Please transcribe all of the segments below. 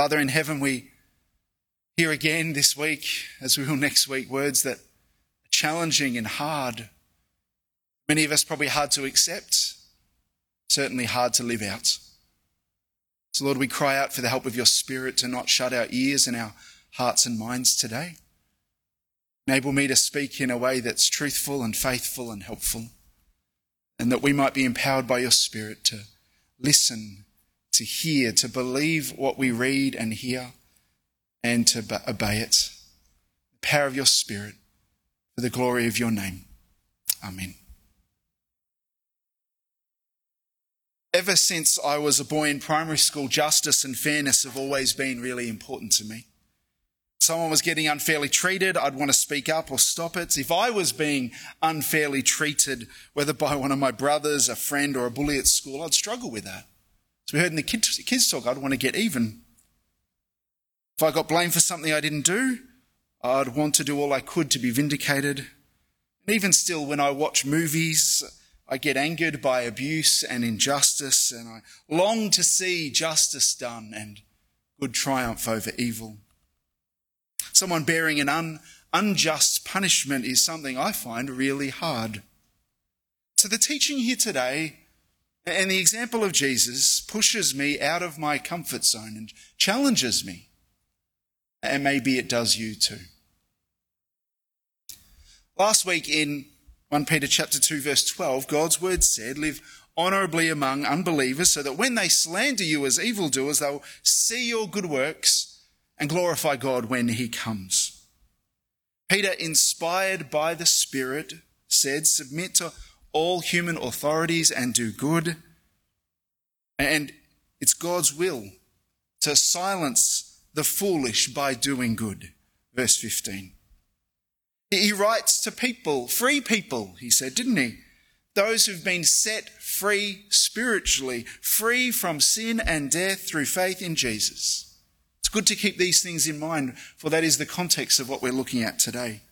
Father in heaven, we hear again this week, as we will next week, words that are challenging and hard. Many of us probably hard to accept, certainly hard to live out. So, Lord, we cry out for the help of your Spirit to not shut our ears and our hearts and minds today. Enable me to speak in a way that's truthful and faithful and helpful, and that we might be empowered by your Spirit to listen, to hear, to believe what we read and hear, and to obey it. The power of your Spirit for the glory of your name. Amen. Ever since I was a boy in primary school, justice and fairness have always been really important to me. Someone was getting unfairly treated, I'd want to speak up or stop it. If I was being unfairly treated, whether by one of my brothers, a friend, or a bully at school, I'd struggle with that. So we heard in the kids, kids talk, I'd want to get even. If I got blamed for something I didn't do, I'd want to do all I could to be vindicated. And even still, when I watch movies, I get angered by abuse and injustice, and I long to see justice done and good triumph over evil. Someone bearing an un, unjust punishment is something I find really hard. So the teaching here today and the example of Jesus pushes me out of my comfort zone and challenges me. And maybe it does you too. Last week in 1 Peter chapter 2 verse 12, God's word said, live honorably among unbelievers so that when they slander you as evildoers, they'll see your good works and glorify God when he comes. Peter, inspired by the Spirit, said, submit to all human authorities and do good. And it's God's will to silence the foolish by doing good. Verse 15. He writes to people, free people, he said, didn't he? Those who've been set free spiritually, free from sin and death through faith in Jesus. It's good to keep these things in mind, for that is the context of what we're looking at today.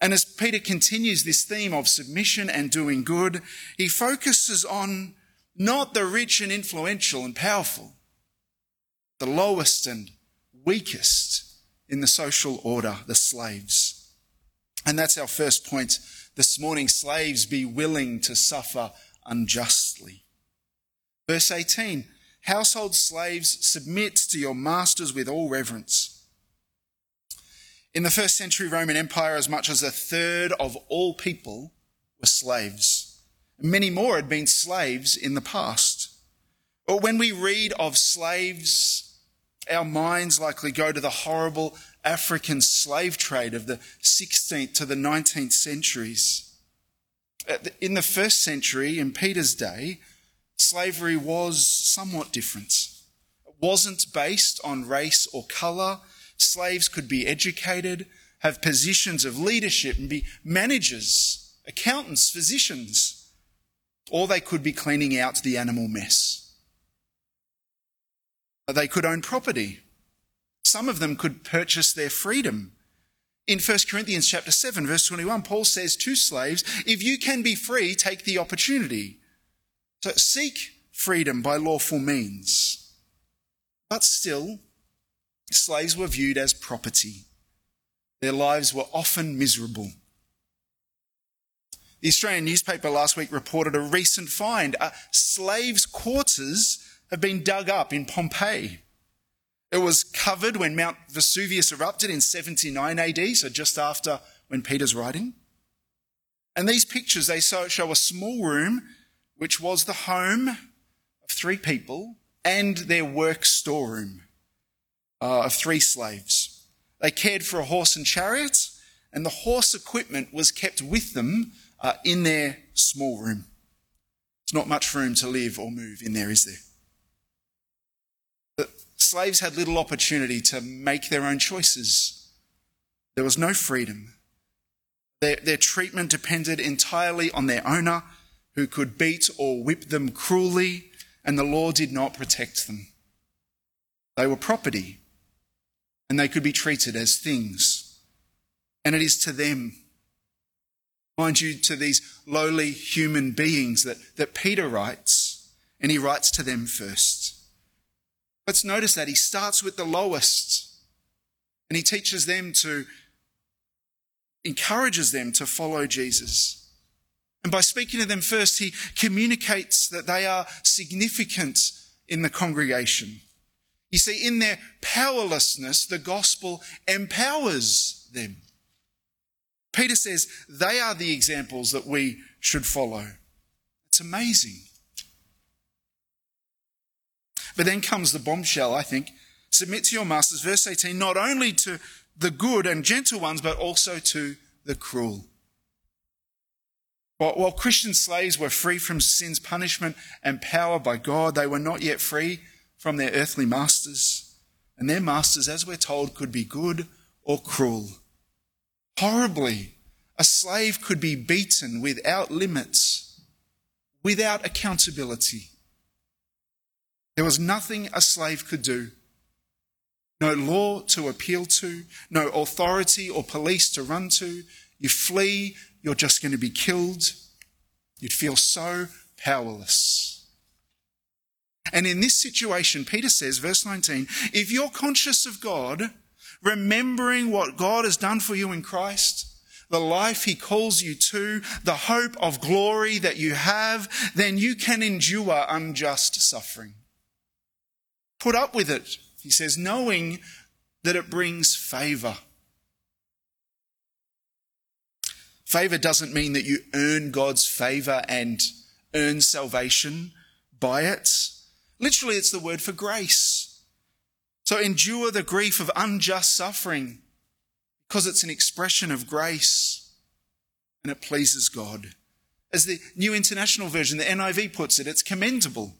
And as Peter continues this theme of submission and doing good, he focuses on not the rich and influential and powerful, the lowest and weakest in the social order, the slaves. And that's our first point this morning. Slaves, be willing to suffer unjustly. Verse 18 Household slaves, submit to your masters with all reverence. In the first century Roman Empire, as much as a third of all people were slaves. Many more had been slaves in the past. But when we read of slaves, our minds likely go to the horrible African slave trade of the 16th to the 19th centuries. In the first century, in Peter's day, slavery was somewhat different. It wasn't based on race or colour. Slaves could be educated, have positions of leadership, and be managers, accountants, physicians, or they could be cleaning out the animal mess. They could own property some of them could purchase their freedom. In 1 Corinthians chapter 7 verse 21, Paul says to slaves, if you can be free, take the opportunity. So seek freedom by lawful means. But still, slaves were viewed as property. Their lives were often miserable. The Australian newspaper last week reported a recent find. A slaves' quarters have been dug up in Pompeii. It was covered when Mount Vesuvius erupted in 79 AD, so just after when Peter's writing. And these pictures, they show a small room, which was the home of three people and their work storeroom uh, of three slaves. They cared for a horse and chariot, and the horse equipment was kept with them uh, in their small room. It's not much room to live or move in there, is there? The slaves had little opportunity to make their own choices. There was no freedom. Their, their treatment depended entirely on their owner, who could beat or whip them cruelly, and the law did not protect them. They were property, and they could be treated as things. And it is to them, mind you, to these lowly human beings that, that Peter writes, and he writes to them first. Let's notice that he starts with the lowest and he teaches them to, encourages them to follow Jesus. And by speaking to them first, he communicates that they are significant in the congregation. You see, in their powerlessness, the gospel empowers them. Peter says they are the examples that we should follow. It's amazing. But then comes the bombshell, I think. Submit to your masters, verse 18, not only to the good and gentle ones, but also to the cruel. While, Christian slaves were free from sin's punishment and power by God, they were not yet free from their earthly masters. And their masters, as we're told, could be good or cruel. Horribly, a slave could be beaten without limits, without accountability. There was nothing a slave could do. No law to appeal to, no authority or police to run to. You flee, you're just going to be killed. You'd feel so powerless. And in this situation, Peter says, verse 19, if you're conscious of God, remembering what God has done for you in Christ, the life he calls you to, the hope of glory that you have, then you can endure unjust suffering. Put up with it, he says, knowing that it brings favour. Favour doesn't mean that you earn God's favour and earn salvation by it. Literally, it's the word for grace. So endure the grief of unjust suffering because it's an expression of grace and it pleases God. As the New International Version, the NIV puts it, it's commendable.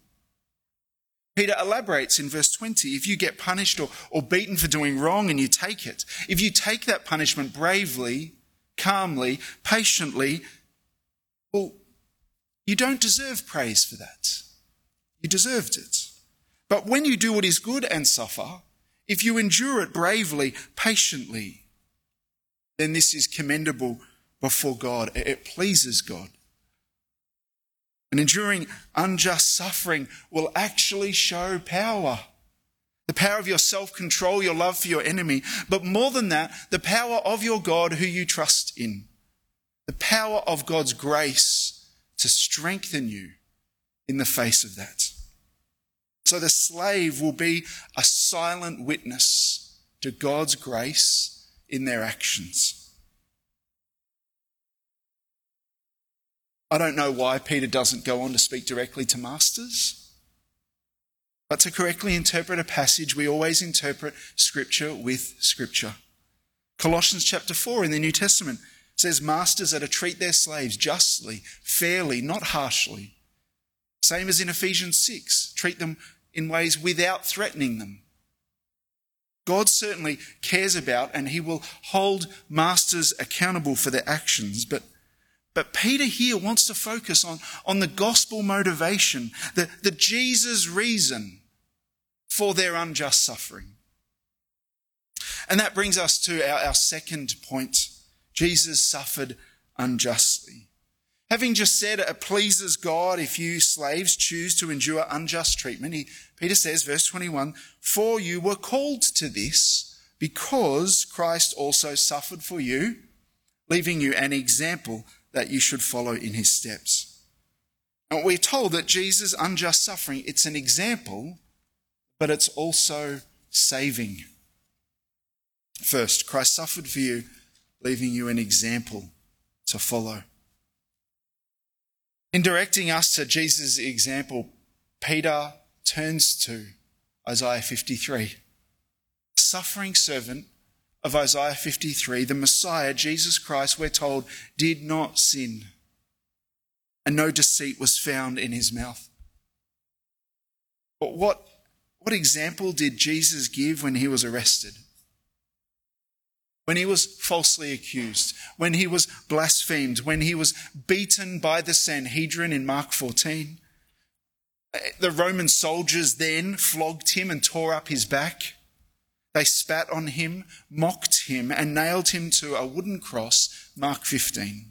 Peter elaborates in verse 20 if you get punished or, or beaten for doing wrong and you take it, if you take that punishment bravely, calmly, patiently, well, you don't deserve praise for that. You deserved it. But when you do what is good and suffer, if you endure it bravely, patiently, then this is commendable before God. It pleases God. And enduring unjust suffering will actually show power. The power of your self control, your love for your enemy, but more than that, the power of your God who you trust in. The power of God's grace to strengthen you in the face of that. So the slave will be a silent witness to God's grace in their actions. I don't know why Peter doesn't go on to speak directly to masters. But to correctly interpret a passage, we always interpret Scripture with Scripture. Colossians chapter 4 in the New Testament says masters are to treat their slaves justly, fairly, not harshly. Same as in Ephesians 6, treat them in ways without threatening them. God certainly cares about and he will hold masters accountable for their actions, but but Peter here wants to focus on, on the gospel motivation, the, the Jesus reason for their unjust suffering. And that brings us to our, our second point. Jesus suffered unjustly. Having just said it pleases God if you slaves choose to endure unjust treatment, he, Peter says, verse 21, For you were called to this because Christ also suffered for you, leaving you an example that you should follow in his steps. And we're told that Jesus' unjust suffering, it's an example, but it's also saving. First, Christ suffered for you, leaving you an example to follow. In directing us to Jesus' example, Peter turns to Isaiah 53. Suffering servant of Isaiah 53, the Messiah, Jesus Christ, we're told, did not sin, and no deceit was found in his mouth. But what, what example did Jesus give when he was arrested? When he was falsely accused, when he was blasphemed, when he was beaten by the Sanhedrin in Mark 14. Eh, the Roman soldiers then flogged him and tore up his back. They spat on him, mocked him, and nailed him to a wooden cross, Mark 15.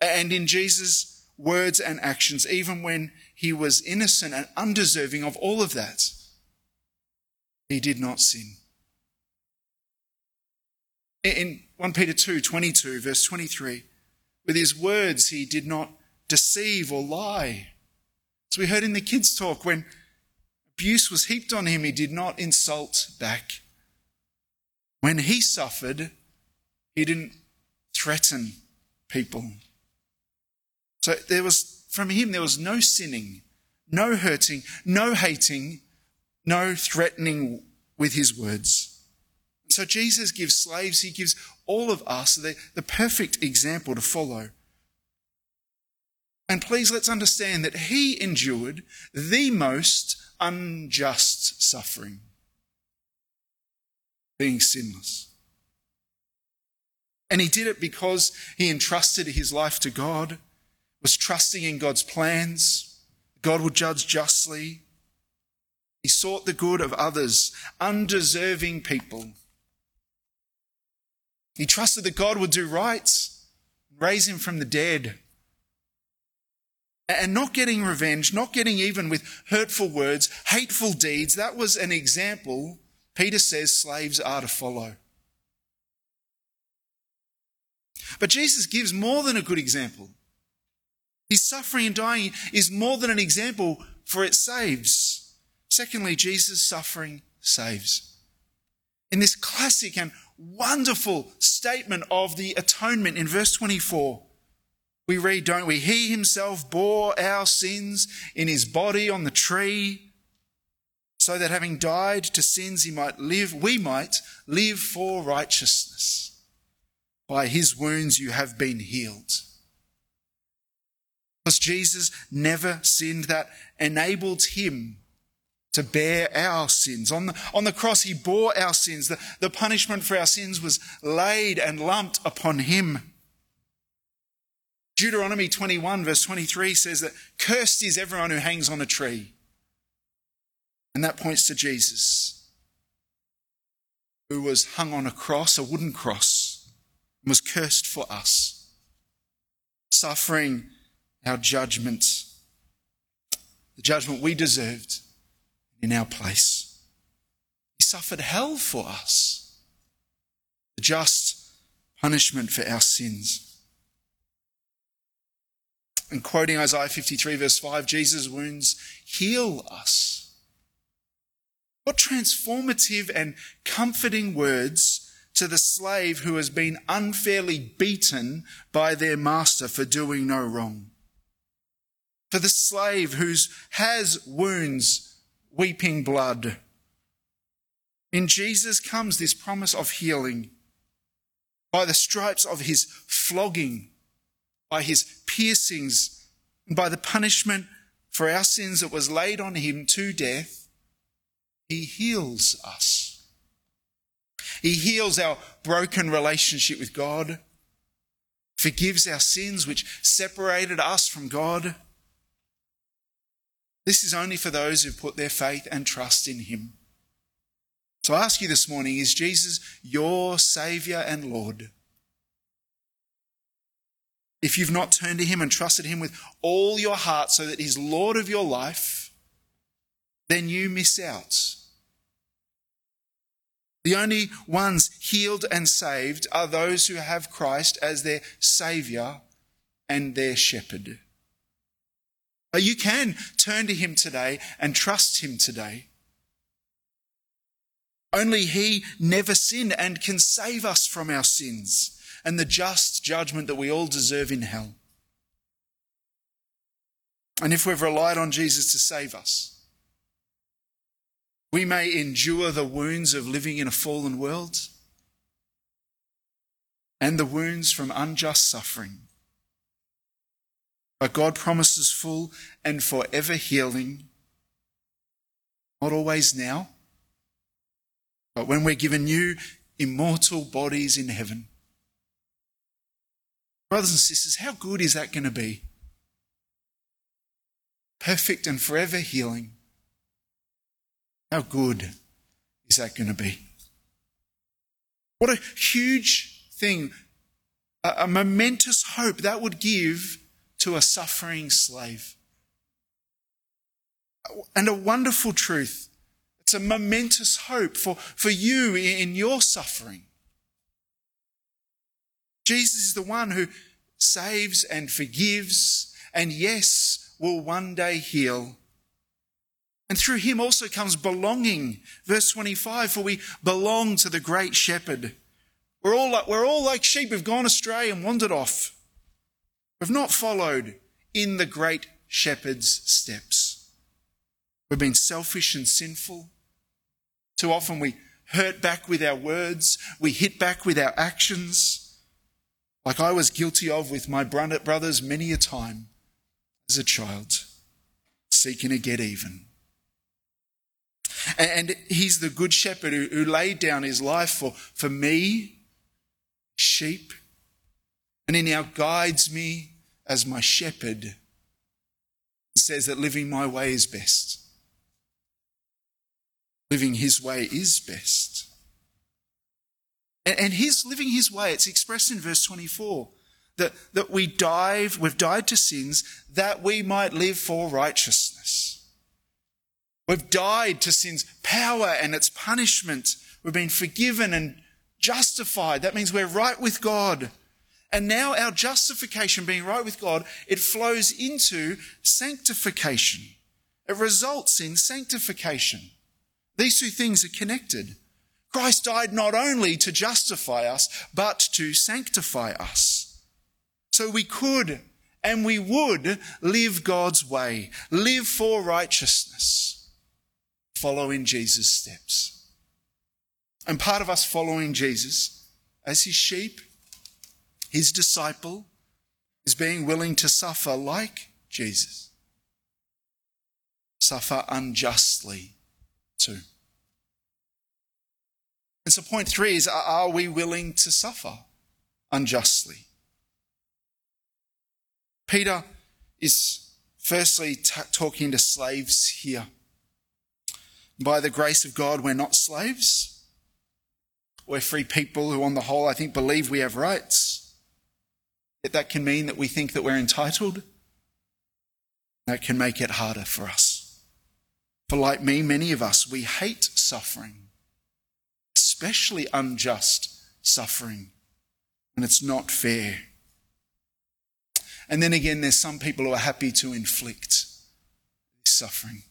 And in Jesus' words and actions, even when he was innocent and undeserving of all of that, he did not sin. In 1 Peter 2 22, verse 23, with his words he did not deceive or lie. As we heard in the kids' talk, when abuse was heaped on him, he did not insult back. When he suffered, he didn't threaten people. So there was, from him, there was no sinning, no hurting, no hating, no threatening with his words. So Jesus gives slaves, he gives all of us the, the perfect example to follow. And please let's understand that he endured the most unjust suffering, being sinless. And he did it because he entrusted his life to God, was trusting in God's plans. God would judge justly. He sought the good of others, undeserving people. He trusted that God would do right, raise him from the dead. And not getting revenge, not getting even with hurtful words, hateful deeds, that was an example Peter says slaves are to follow. But Jesus gives more than a good example. His suffering and dying is more than an example, for it saves. Secondly, Jesus' suffering saves. In this classic and wonderful statement of the atonement in verse 24, we read, don't we? He himself bore our sins in his body on the tree, so that having died to sins, he might live, we might live for righteousness. By his wounds you have been healed. Because Jesus never sinned, that enabled him to bear our sins. On the, on the cross, he bore our sins. The, the punishment for our sins was laid and lumped upon him. Deuteronomy 21, verse 23 says that cursed is everyone who hangs on a tree. And that points to Jesus, who was hung on a cross, a wooden cross and was cursed for us, suffering our judgment, the judgment we deserved in our place. He suffered hell for us, the just punishment for our sins. And quoting Isaiah 53, verse 5, Jesus' wounds heal us. What transformative and comforting words to the slave who has been unfairly beaten by their master for doing no wrong. For the slave who has wounds, weeping blood. In Jesus comes this promise of healing. By the stripes of his flogging, by his piercings, and by the punishment for our sins that was laid on him to death, he heals us. He heals our broken relationship with God, forgives our sins which separated us from God. This is only for those who put their faith and trust in Him. So I ask you this morning is Jesus your Saviour and Lord? If you've not turned to Him and trusted Him with all your heart so that He's Lord of your life, then you miss out. The only ones healed and saved are those who have Christ as their Saviour and their Shepherd. But you can turn to Him today and trust Him today. Only He never sinned and can save us from our sins and the just judgment that we all deserve in hell. And if we've relied on Jesus to save us, we may endure the wounds of living in a fallen world and the wounds from unjust suffering. But God promises full and forever healing, not always now, but when we're given new immortal bodies in heaven. Brothers and sisters, how good is that going to be? Perfect and forever healing. How good is that going to be? What a huge thing, a, momentous hope that would give to a suffering slave. And a wonderful truth It's a momentous hope for, for you in your suffering. Jesus is the one who saves and forgives, and yes, will one day heal. And through him also comes belonging. Verse 25, for we belong to the great shepherd. We're all like, we're all like sheep who've gone astray and wandered off. We've not followed in the great shepherd's steps. We've been selfish and sinful. Too often we hurt back with our words, we hit back with our actions, like I was guilty of with my brothers many a time as a child, seeking to get even. And he's the good shepherd who, laid down his life for, for me, sheep, and he now guides me as my shepherd. says that living my way is best. Living his way is best. And his living his way, it's expressed in verse 24 that, that we dive, we've died to sins that we might live for righteousness. We've died to sin's power and its punishment. We've been forgiven and justified. That means we're right with God. And now our justification, being right with God, it flows into sanctification. It results in sanctification. These two things are connected. Christ died not only to justify us, but to sanctify us. So we could and we would live God's way, live for righteousness, follow in Jesus' steps. And part of us following Jesus as his sheep, his disciple, is being willing to suffer like Jesus, suffer unjustly too. And so, point three is are we willing to suffer unjustly? Peter is firstly t- talking to slaves here. By the grace of God, we're not slaves. We're free people who, on the whole, I think, believe we have rights. That can mean that we think that we're entitled. That can make it harder for us. For, like me, many of us, we hate suffering especially unjust suffering and it's not fair. And then again, there's some people who are happy to inflict suffering.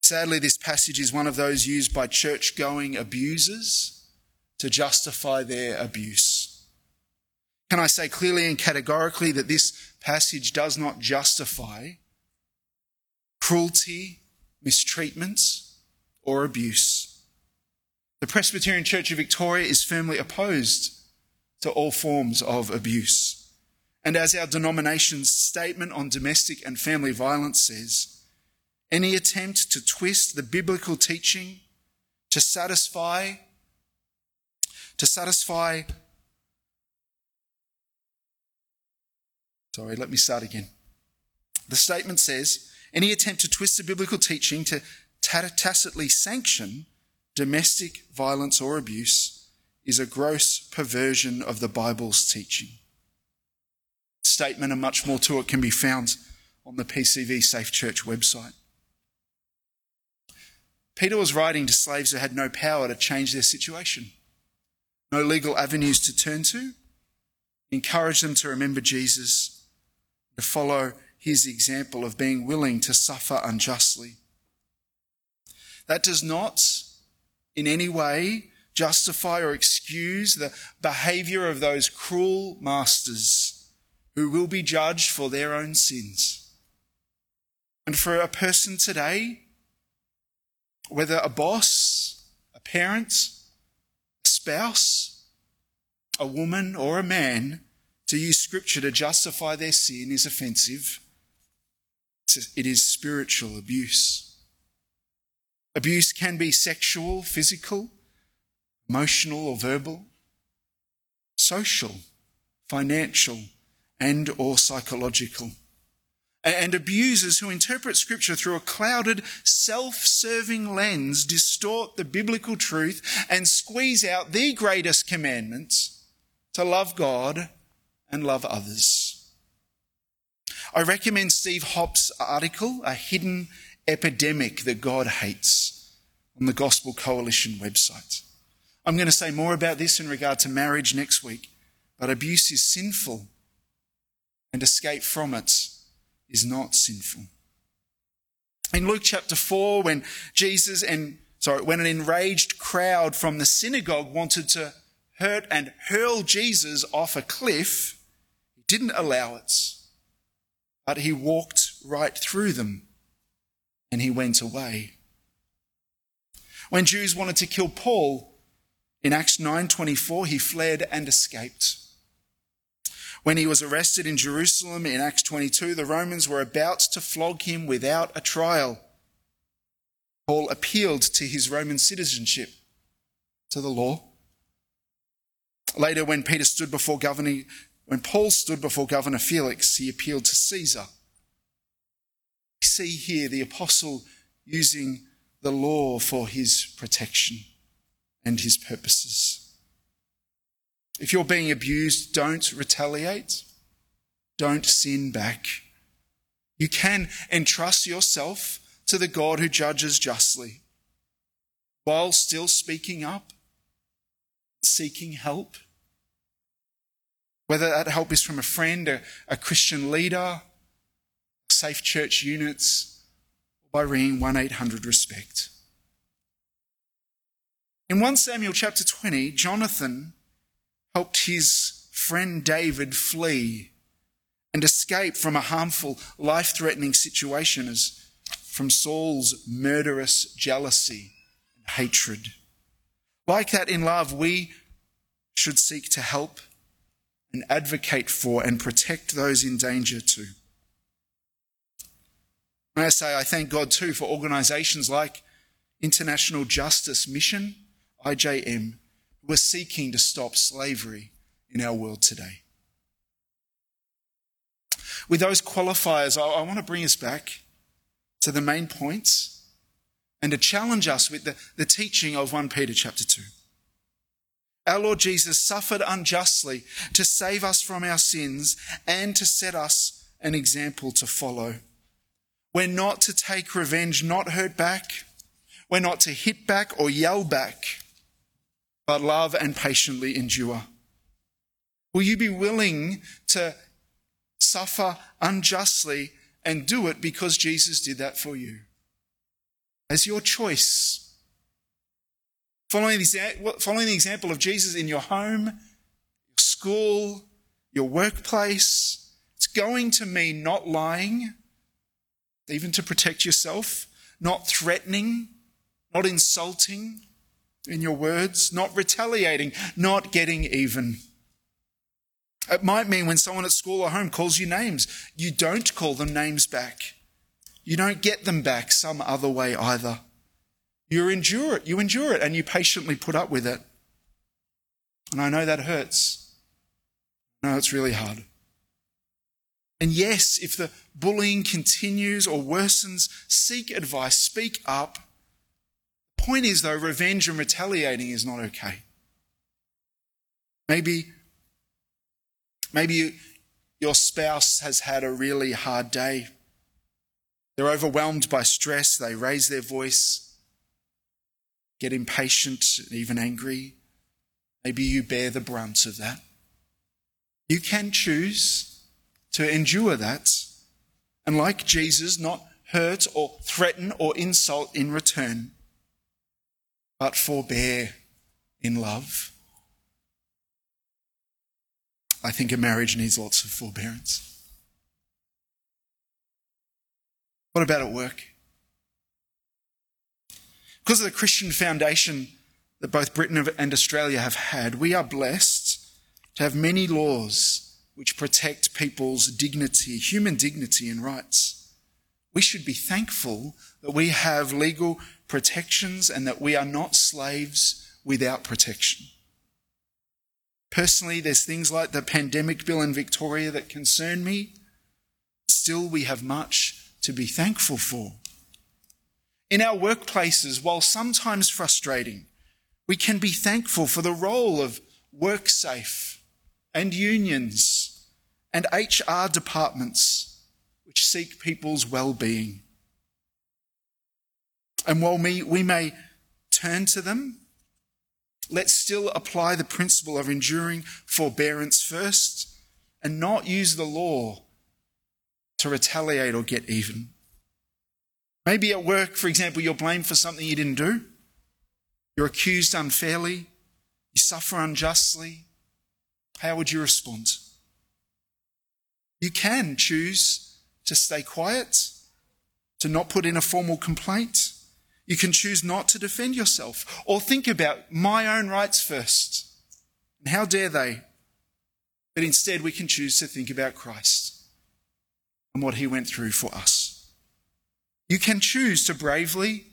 Sadly, this passage is one of those used by church going abusers to justify their abuse. Can I say clearly and categorically that this passage does not justify cruelty, mistreatment, or abuse? The Presbyterian Church of Victoria is firmly opposed to all forms of abuse. And as our denomination's statement on domestic and family violence says, any attempt to twist the biblical teaching to satisfy to satisfy Sorry, let me start again. The statement says any attempt to twist the biblical teaching to tacitly sanction domestic violence or abuse is a gross perversion of the Bible's teaching. Statement and much more to it can be found on the PCV Safe Church website. Peter was writing to slaves who had no power to change their situation, no legal avenues to turn to. Encourage them to remember Jesus, to follow his example of being willing to suffer unjustly. That does not in any way justify or excuse the behavior of those cruel masters who will be judged for their own sins. And for a person today, whether a boss, a parent, a spouse, a woman, or a man, to use scripture to justify their sin is offensive. It is spiritual abuse. Abuse can be sexual, physical, emotional or verbal, social, financial, and or psychological. And abusers who interpret scripture through a clouded, self-serving lens distort the biblical truth and squeeze out the greatest commandments to love God and love others. I recommend Steve Hopp's article, A Hidden epidemic that God hates on the Gospel Coalition website. I'm going to say more about this in regard to marriage next week, but abuse is sinful and escape from it is not sinful. In Luke chapter 4, when Jesus and, sorry, when an enraged crowd from the synagogue wanted to hurt and hurl Jesus off a cliff, didn't allow it, but he walked right through them and he went away. When Jews wanted to kill Paul in Acts 9:24, he fled and escaped. When he was arrested in Jerusalem in Acts 22, the Romans were about to flog him without a trial. Paul appealed to his Roman citizenship, to the law. Later, when Peter stood before governor, when Paul stood before Governor Felix, he appealed to Caesar. We see here the apostle using the law for his protection and his purposes. If you're being abused, don't retaliate. Don't sin back. You can entrust yourself to the God who judges justly while still speaking up, seeking help. Whether that help is from a friend, a, a Christian leader, safe church units, or by ringing 1 800 Respect. In 1 Samuel chapter 20, Jonathan helped his friend David flee and escape from a harmful, life threatening situation as from Saul's murderous jealousy and hatred. Like that in love, we should seek to help and advocate for and protect those in danger too. May I say, I thank God too for organisations like International Justice Mission, IJM, who are seeking to stop slavery in our world today. With those qualifiers, I, want to bring us back to the main points and to challenge us with the, the teaching of 1 Peter chapter 2. Our Lord Jesus suffered unjustly to save us from our sins and to set us an example to follow. We're not to take revenge, not hurt back. We're not to hit back or yell back but love and patiently endure? Will you be willing to suffer unjustly and do it because Jesus did that for you? As your choice. Following the, following the example of Jesus in your home, your school, your workplace, it's going to mean not lying, even to protect yourself, not threatening, not insulting, in your words, not retaliating, not getting even. It might mean when someone at school or home calls you names, you don't call them names back. You don't get them back some other way either. You endure it, you endure it, and you patiently put up with it. And I know that hurts. No, it's really hard. And yes, if the bullying continues or worsens, seek advice, speak up, point is, though, revenge and retaliating is not okay. Maybe, maybe your spouse has had a really hard day. They're overwhelmed by stress. They raise their voice, get impatient, even angry. Maybe you bear the brunt of that. You can choose to endure that and, like Jesus, not hurt or threaten or insult in return but forbear in love. I think a marriage needs lots of forbearance. What about at work? Because of the Christian foundation that both Britain and Australia have had, we are blessed to have many laws which protect people's dignity, human dignity and rights. We should be thankful that we have legal protections and that we are not slaves without protection. Personally, there's things like the pandemic bill in Victoria that concern me. Still, we have much to be thankful for. In our workplaces, while sometimes frustrating, we can be thankful for the role of WorkSafe and unions and HR departments which seek people's well-being. And while we, we may turn to them, let's still apply the principle of enduring forbearance first and not use the law to retaliate or get even. Maybe at work, for example, you're blamed for something you didn't do. You're accused unfairly. You suffer unjustly. How would you respond? You can choose to stay quiet, to not put in a formal complaint. You can choose not to defend yourself or think about my own rights first. And how dare they? But instead, we can choose to think about Christ and what he went through for us. You can choose to bravely,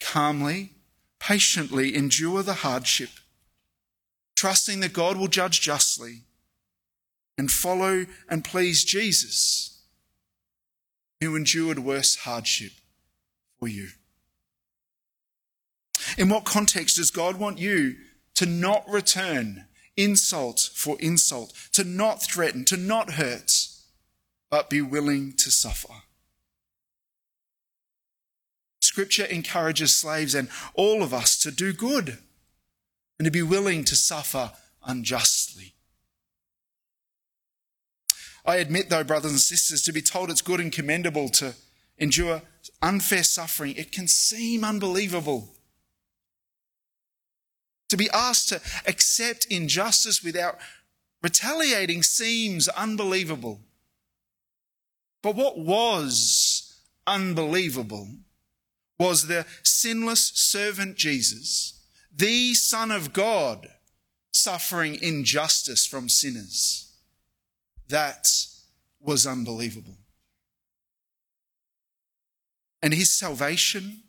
calmly, patiently endure the hardship, trusting that God will judge justly and follow and please Jesus, who endured worse hardship for you. In what context does God want you to not return insult for insult, to not threaten, to not hurt, but be willing to suffer? Scripture encourages slaves and all of us to do good and to be willing to suffer unjustly. I admit, though, brothers and sisters, to be told it's good and commendable to endure unfair suffering, it can seem unbelievable. To be asked to accept injustice without retaliating seems unbelievable. But what was unbelievable was the sinless servant Jesus, the Son of God, suffering injustice from sinners. That was unbelievable. And his salvation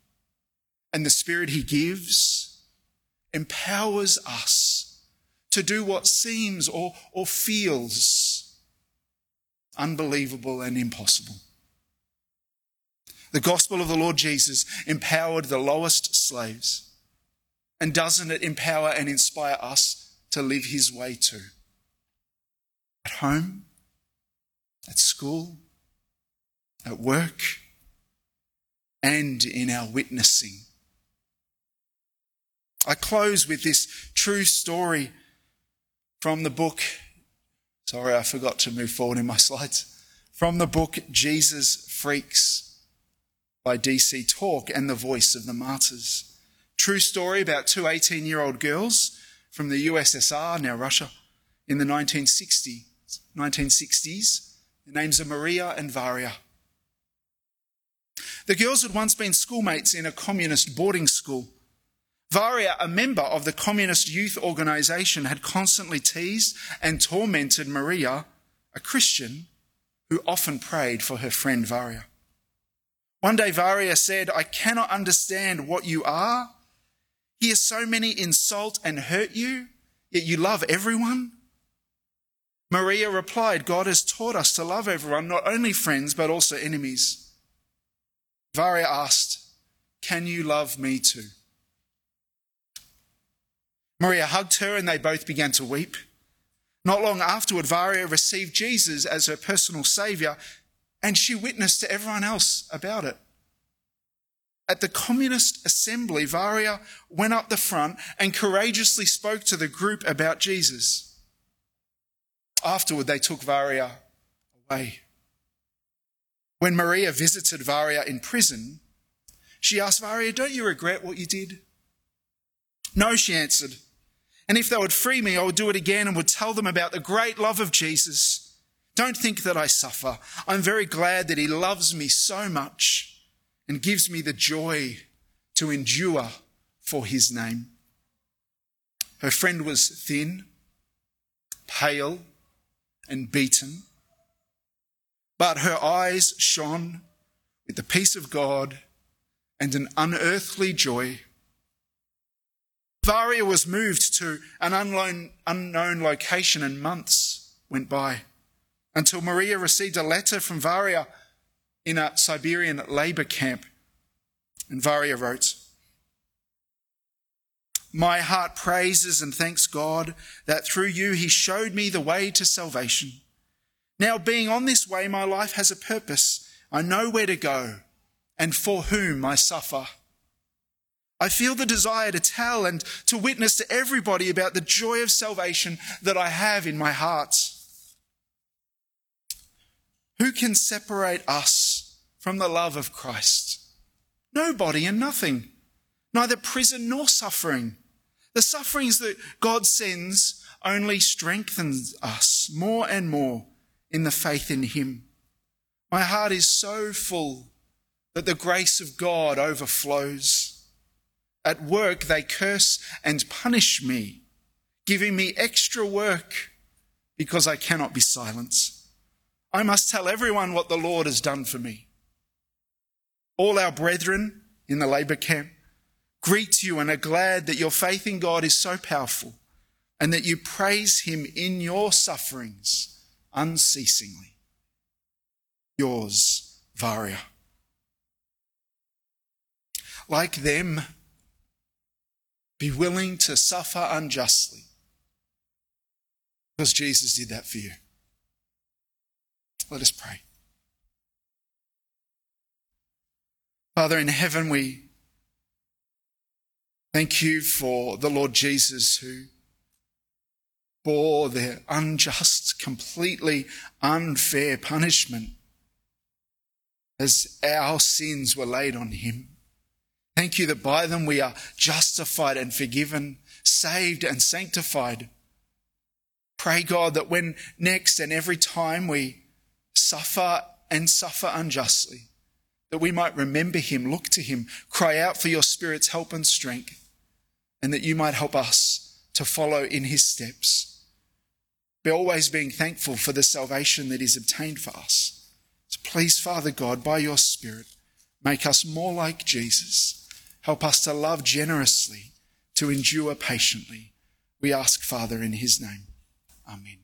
and the Spirit he gives empowers us to do what seems or, or feels unbelievable and impossible. The gospel of the Lord Jesus empowered the lowest slaves. And doesn't it empower and inspire us to live his way too? At home, at school, at work, and in our witnessing. I close with this true story from the book. Sorry, I forgot to move forward in my slides. From the book Jesus Freaks by DC Talk and the Voice of the Martyrs. True story about two 18 year old girls from the USSR, now Russia, in the 1960s. 1960s the names are Maria and Varia. The girls had once been schoolmates in a communist boarding school. Varia, a member of the communist youth organization, had constantly teased and tormented Maria, a Christian, who often prayed for her friend Varia. One day, Varia said, I cannot understand what you are. Hear so many insult and hurt you, yet you love everyone. Maria replied, God has taught us to love everyone, not only friends, but also enemies. Varia asked, Can you love me too? Maria hugged her and they both began to weep. Not long afterward, Varia received Jesus as her personal savior and she witnessed to everyone else about it. At the Communist Assembly, Varia went up the front and courageously spoke to the group about Jesus. Afterward, they took Varia away. When Maria visited Varia in prison, she asked Varia, Don't you regret what you did? No, she answered. And if they would free me, I would do it again and would tell them about the great love of Jesus. Don't think that I suffer. I'm very glad that he loves me so much and gives me the joy to endure for his name. Her friend was thin, pale, and beaten, but her eyes shone with the peace of God and an unearthly joy. Varia was moved to an unknown, unknown location and months went by until Maria received a letter from Varia in a Siberian labor camp. And Varia wrote, my heart praises and thanks God that through you he showed me the way to salvation. Now, being on this way, my life has a purpose. I know where to go and for whom I suffer. I feel the desire to tell and to witness to everybody about the joy of salvation that I have in my heart. Who can separate us from the love of Christ? Nobody and nothing. Neither prison nor suffering. The sufferings that God sends only strengthens us more and more in the faith in Him. My heart is so full that the grace of God overflows. At work, they curse and punish me, giving me extra work because I cannot be silent. I must tell everyone what the Lord has done for me. All our brethren in the labour camp greet you and are glad that your faith in God is so powerful and that you praise Him in your sufferings unceasingly. Yours, Varia. Like them, be willing to suffer unjustly because Jesus did that for you. Let us pray. Father in heaven, we thank you for the Lord Jesus who bore the unjust, completely unfair punishment as our sins were laid on him. Thank you that by them we are justified and forgiven, saved and sanctified. Pray, God, that when next and every time we suffer and suffer unjustly, that we might remember him, look to him, cry out for your Spirit's help and strength, and that you might help us to follow in his steps. Be always being thankful for the salvation that is obtained for us. So please, Father God, by your Spirit, make us more like Jesus. Help us to love generously, to endure patiently. We ask, Father, in his name. Amen.